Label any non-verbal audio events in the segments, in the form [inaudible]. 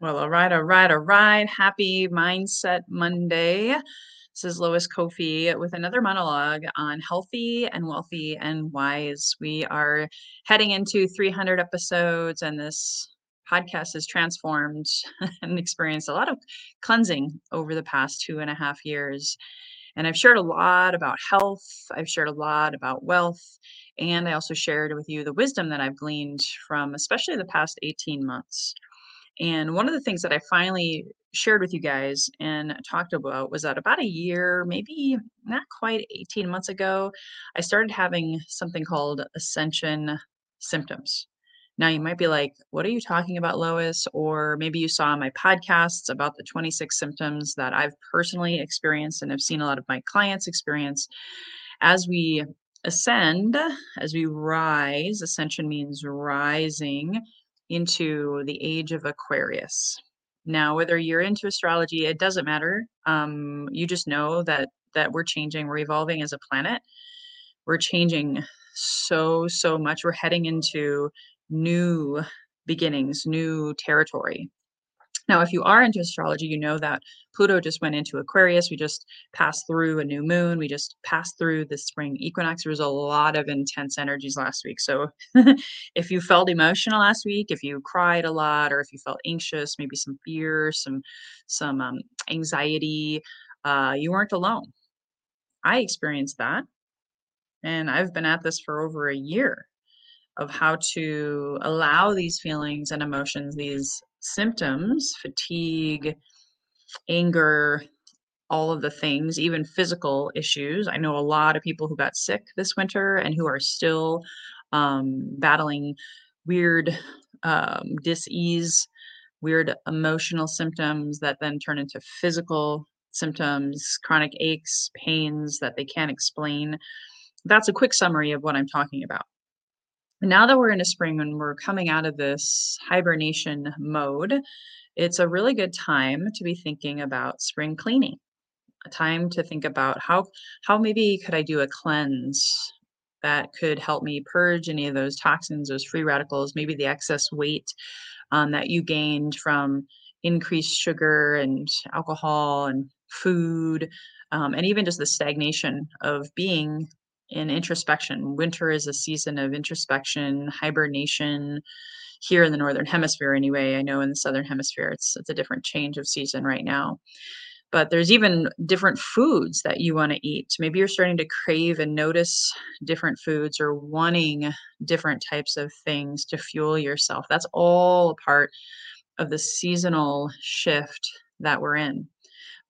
Well, all right, all right, all right. Happy Mindset Monday. This is Lois Koffi with another monologue on healthy and wealthy and wise. We are heading into 300 episodes, and this podcast has transformed [laughs] and experienced a lot of cleansing over the past two and a half years. And I've shared a lot about health, I've shared a lot about wealth, and I also shared with you the wisdom that I've gleaned from especially the past 18 months. And one of the things that I finally shared with you guys and talked about was that about a year, maybe not quite 18 months ago, I started having something called ascension symptoms. Now, you might be like, what are you talking about, Lois? Or maybe you saw my podcasts about the 26 symptoms that I've personally experienced and have seen a lot of my clients experience. As we ascend, as we rise, ascension means rising into the age of Aquarius. Now, whether you're into astrology, it doesn't matter. Um, you just know that that we're changing, we're evolving as a planet. We're changing so so much. We're heading into new beginnings, new territory. Now, if you are into astrology, you know that Pluto just went into Aquarius. We just passed through a new moon. We just passed through the spring equinox. There was a lot of intense energies last week. So, [laughs] if you felt emotional last week, if you cried a lot, or if you felt anxious, maybe some fear, some some um, anxiety, uh, you weren't alone. I experienced that, and I've been at this for over a year of how to allow these feelings and emotions, these symptoms, fatigue, anger, all of the things, even physical issues. I know a lot of people who got sick this winter and who are still um, battling weird um, dis-ease, weird emotional symptoms that then turn into physical symptoms, chronic aches, pains that they can't explain. That's a quick summary of what I'm talking about now that we're in a spring and we're coming out of this hibernation mode, it's a really good time to be thinking about spring cleaning. A time to think about how how maybe could I do a cleanse that could help me purge any of those toxins, those free radicals, maybe the excess weight um, that you gained from increased sugar and alcohol and food, um, and even just the stagnation of being in introspection. Winter is a season of introspection, hibernation here in the northern hemisphere anyway. I know in the southern hemisphere it's it's a different change of season right now. But there's even different foods that you want to eat. Maybe you're starting to crave and notice different foods or wanting different types of things to fuel yourself. That's all a part of the seasonal shift that we're in.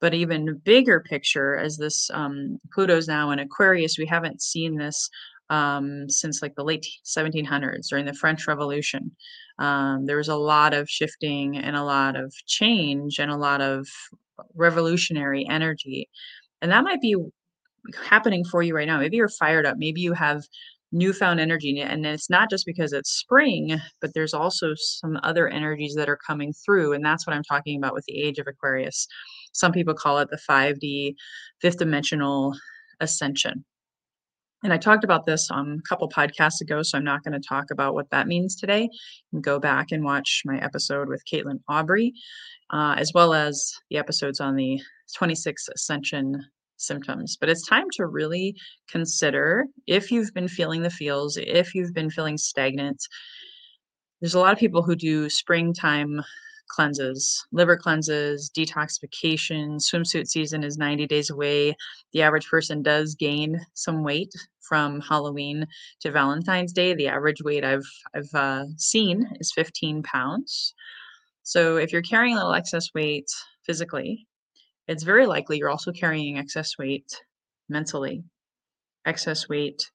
But even bigger picture, as this um, Pluto's now in Aquarius, we haven't seen this um, since like the late 1700s during the French Revolution. Um, there was a lot of shifting and a lot of change and a lot of revolutionary energy. And that might be happening for you right now. Maybe you're fired up. Maybe you have newfound energy. And it's not just because it's spring, but there's also some other energies that are coming through. And that's what I'm talking about with the age of Aquarius. Some people call it the 5D, fifth dimensional ascension. And I talked about this on a couple podcasts ago, so I'm not going to talk about what that means today. go back and watch my episode with Caitlin Aubrey, uh, as well as the episodes on the 26 ascension symptoms. But it's time to really consider if you've been feeling the feels, if you've been feeling stagnant. There's a lot of people who do springtime cleanses, liver cleanses, detoxification. Swimsuit season is 90 days away. The average person does gain some weight from Halloween to Valentine's Day. The average weight I've I've uh, seen is 15 pounds. So if you're carrying a little excess weight physically, it's very likely you're also carrying excess weight mentally, excess weight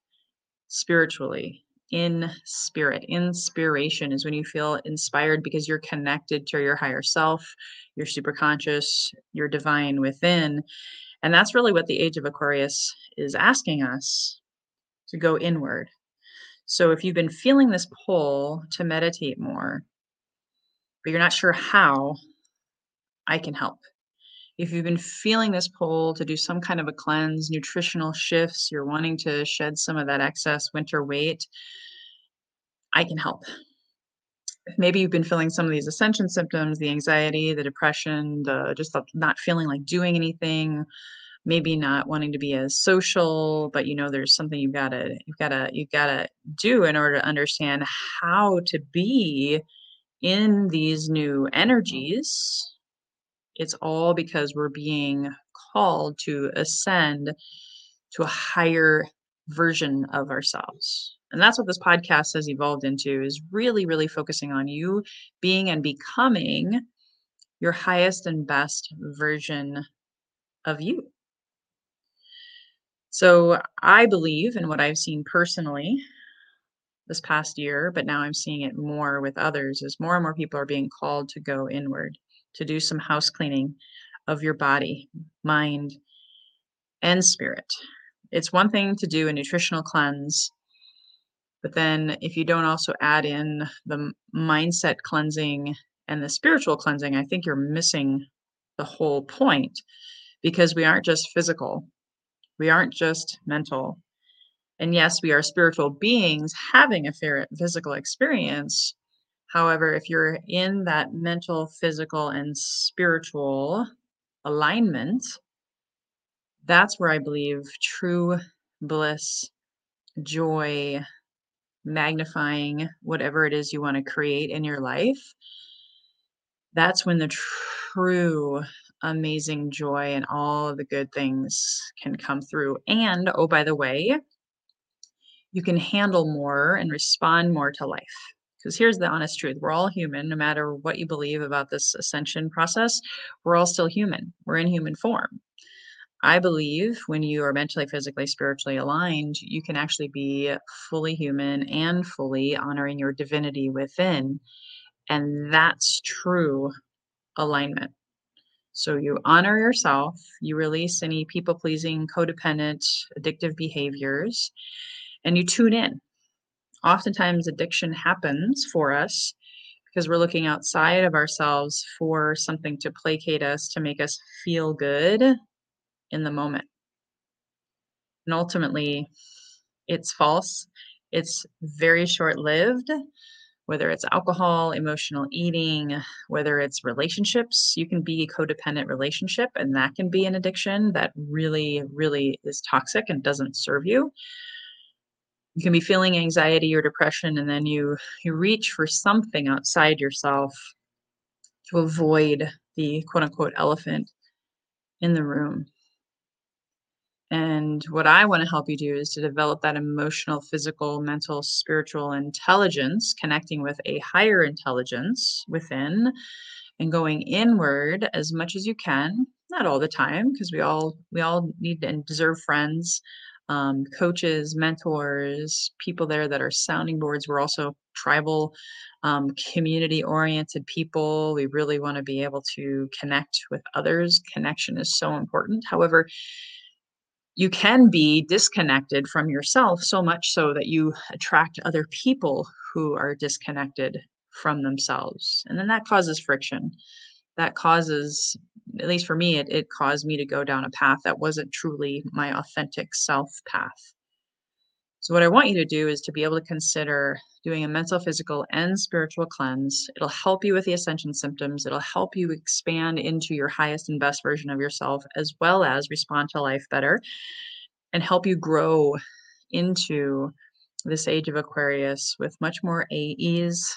spiritually, in spirit. Inspiration is when you feel inspired because you're connected to your higher self, your superconscious, your divine within. And that's really what the age of Aquarius is asking us to go inward. So if you've been feeling this pull to meditate more, but you're not sure how, I can help. If you've been feeling this pull to do some kind of a cleanse, nutritional shifts, you're wanting to shed some of that excess winter weight, I can help. maybe you've been feeling some of these ascension symptoms, the anxiety, the depression, the just the not feeling like doing anything, maybe not wanting to be as social, but you know there's something you've got to you've got to you've got to do in order to understand how to be in these new energies. It's all because we're being called to ascend to a higher version of ourselves. And that's what this podcast has evolved into is really really focusing on you being and becoming your highest and best version of you. So I believe in what I've seen personally this past year, but now I'm seeing it more with others is more and more people are being called to go inward, to do some house cleaning of your body, mind, and spirit. It's one thing to do a nutritional cleanse, but then if you don't also add in the mindset cleansing and the spiritual cleansing, I think you're missing the whole point because we aren't just physical we aren't just mental. And yes, we are spiritual beings having a physical experience. However, if you're in that mental, physical, and spiritual alignment, that's where I believe true bliss, joy, magnifying whatever it is you want to create in your life, that's when the true amazing joy and all the good things can come through. And oh, by the way, you can handle more and respond more to life. Because here's the honest truth we're all human, no matter what you believe about this ascension process, we're all still human. We're in human form. I believe when you are mentally, physically, spiritually aligned, you can actually be fully human and fully honoring your divinity within. And that's true alignment. So you honor yourself, you release any people pleasing, codependent, addictive behaviors, and you tune in. Oftentimes, addiction happens for us because we're looking outside of ourselves for something to placate us, to make us feel good in the moment. And ultimately, it's false, it's very short lived whether it's alcohol, emotional eating, whether it's relationships, you can be a codependent relationship and that can be an addiction that really, really is toxic and doesn't serve you. You can be feeling anxiety or depression and then you you reach for something outside yourself to avoid the quote unquote elephant in the room. And what I want to help you do is to develop that emotional, physical, mental, spiritual intelligence, connecting with a higher intelligence within and going inward as much as you can. Not all the time, because we all we all need and deserve friends, um, coaches, mentors, people there that are sounding boards. We're also tribal, um, community oriented people. We really want to be able to connect with others. Connection is so important. However, you can be disconnected from yourself so much so that you attract other people who are disconnected from themselves. And then that causes friction. That causes, at least for me, it, it caused me to go down a path that wasn't truly my authentic self path. So, what I want you to do is to be able to consider doing a mental, physical, and spiritual cleanse. It'll help you with the ascension symptoms. It'll help you expand into your highest and best version of yourself, as well as respond to life better and help you grow into this age of Aquarius with much more ease,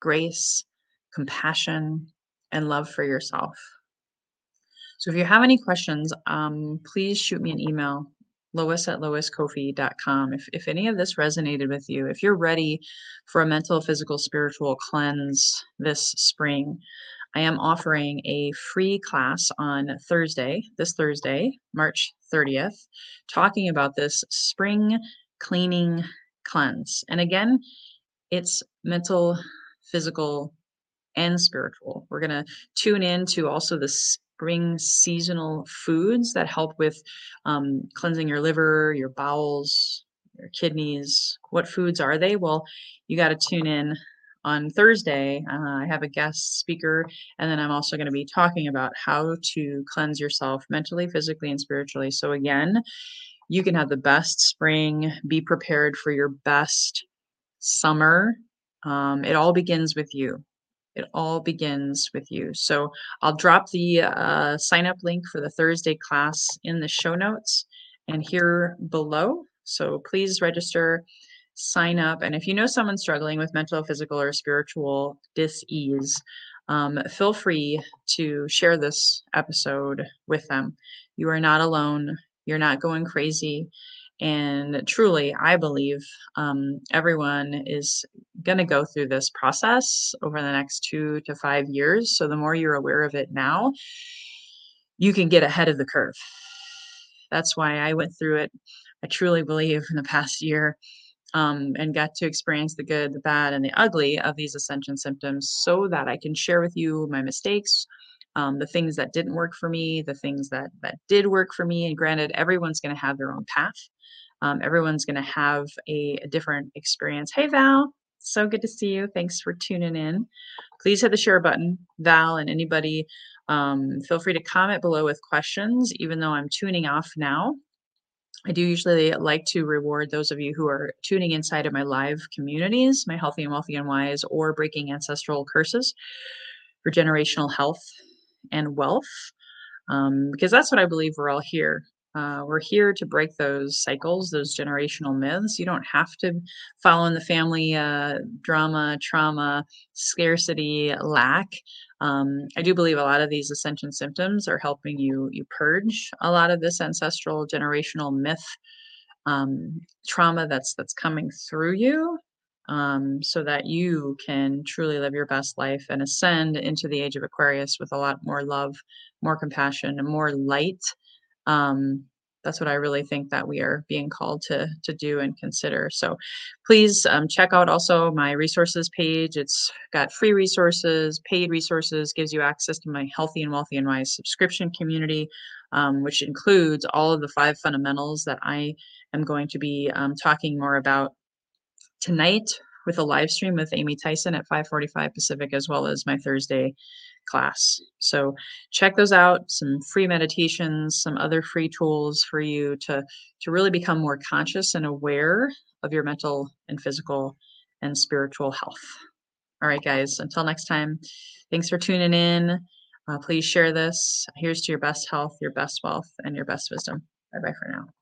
grace, compassion, and love for yourself. So, if you have any questions, um, please shoot me an email lois at loiskoffi.com. If, if any of this resonated with you, if you're ready for a mental, physical, spiritual cleanse this spring, I am offering a free class on Thursday, this Thursday, March 30th, talking about this spring cleaning cleanse. And again, it's mental, physical, and spiritual. We're going to tune in to also the spring seasonal foods that help with um, cleansing your liver, your bowels, your kidneys. What foods are they? Well, you got to tune in on Thursday. Uh, I have a guest speaker, and then I'm also going to be talking about how to cleanse yourself mentally, physically, and spiritually. So, again, you can have the best spring, be prepared for your best summer Um, it all begins with you. It all begins with you. So I'll drop the uh, sign up link for the Thursday class in the show notes and here below. So please register, sign up. And if you know someone struggling with mental, physical, or spiritual dis-ease, um, feel free to share this episode with them. You are not alone. You're not going crazy. And truly, I believe um, everyone is going to go through this process over the next two to five years. So the more you're aware of it now, you can get ahead of the curve. That's why I went through it. I truly believe in the past year um, and got to experience the good, the bad, and the ugly of these ascension symptoms so that I can share with you my mistakes, um, the things that didn't work for me, the things that that did work for me. And granted, everyone's going to have their own path. Um, everyone's going to have a, a different experience. Hey, Val, so good to see you. Thanks for tuning in. Please hit the share button, Val, and anybody. Um, feel free to comment below with questions, even though I'm tuning off now. I do usually like to reward those of you who are tuning inside of my live communities, my Healthy and Wealthy and Wise or Breaking Ancestral Curses for generational health and wealth, um, because that's what I believe we're all here. Uh, we're here to break those cycles, those generational myths. You don't have to follow in the family uh, drama, trauma, scarcity, lack. Um, I do believe a lot of these ascension symptoms are helping you you purge a lot of this ancestral generational myth um, trauma that's that's coming through you, um, so that you can truly live your best life and ascend into the age of Aquarius with a lot more love, more compassion, and more light. Um, that's what I really think that we are being called to to do and consider. So please um, check out also my resources page. It's got free resources, paid resources, gives you access to my Healthy and Wealthy and Wise subscription community, um, which includes all of the five fundamentals that I am going to be um, talking more about tonight with a live stream with Amy Tyson at 5:45 Pacific, as well as my Thursday class. So check those out, some free meditations, some other free tools for you to, to really become more conscious and aware of your mental and physical and spiritual health. All right, guys, until next time, thanks for tuning in. Uh, please share this. Here's to your best health, your best wealth, and your best wisdom. Bye bye for now.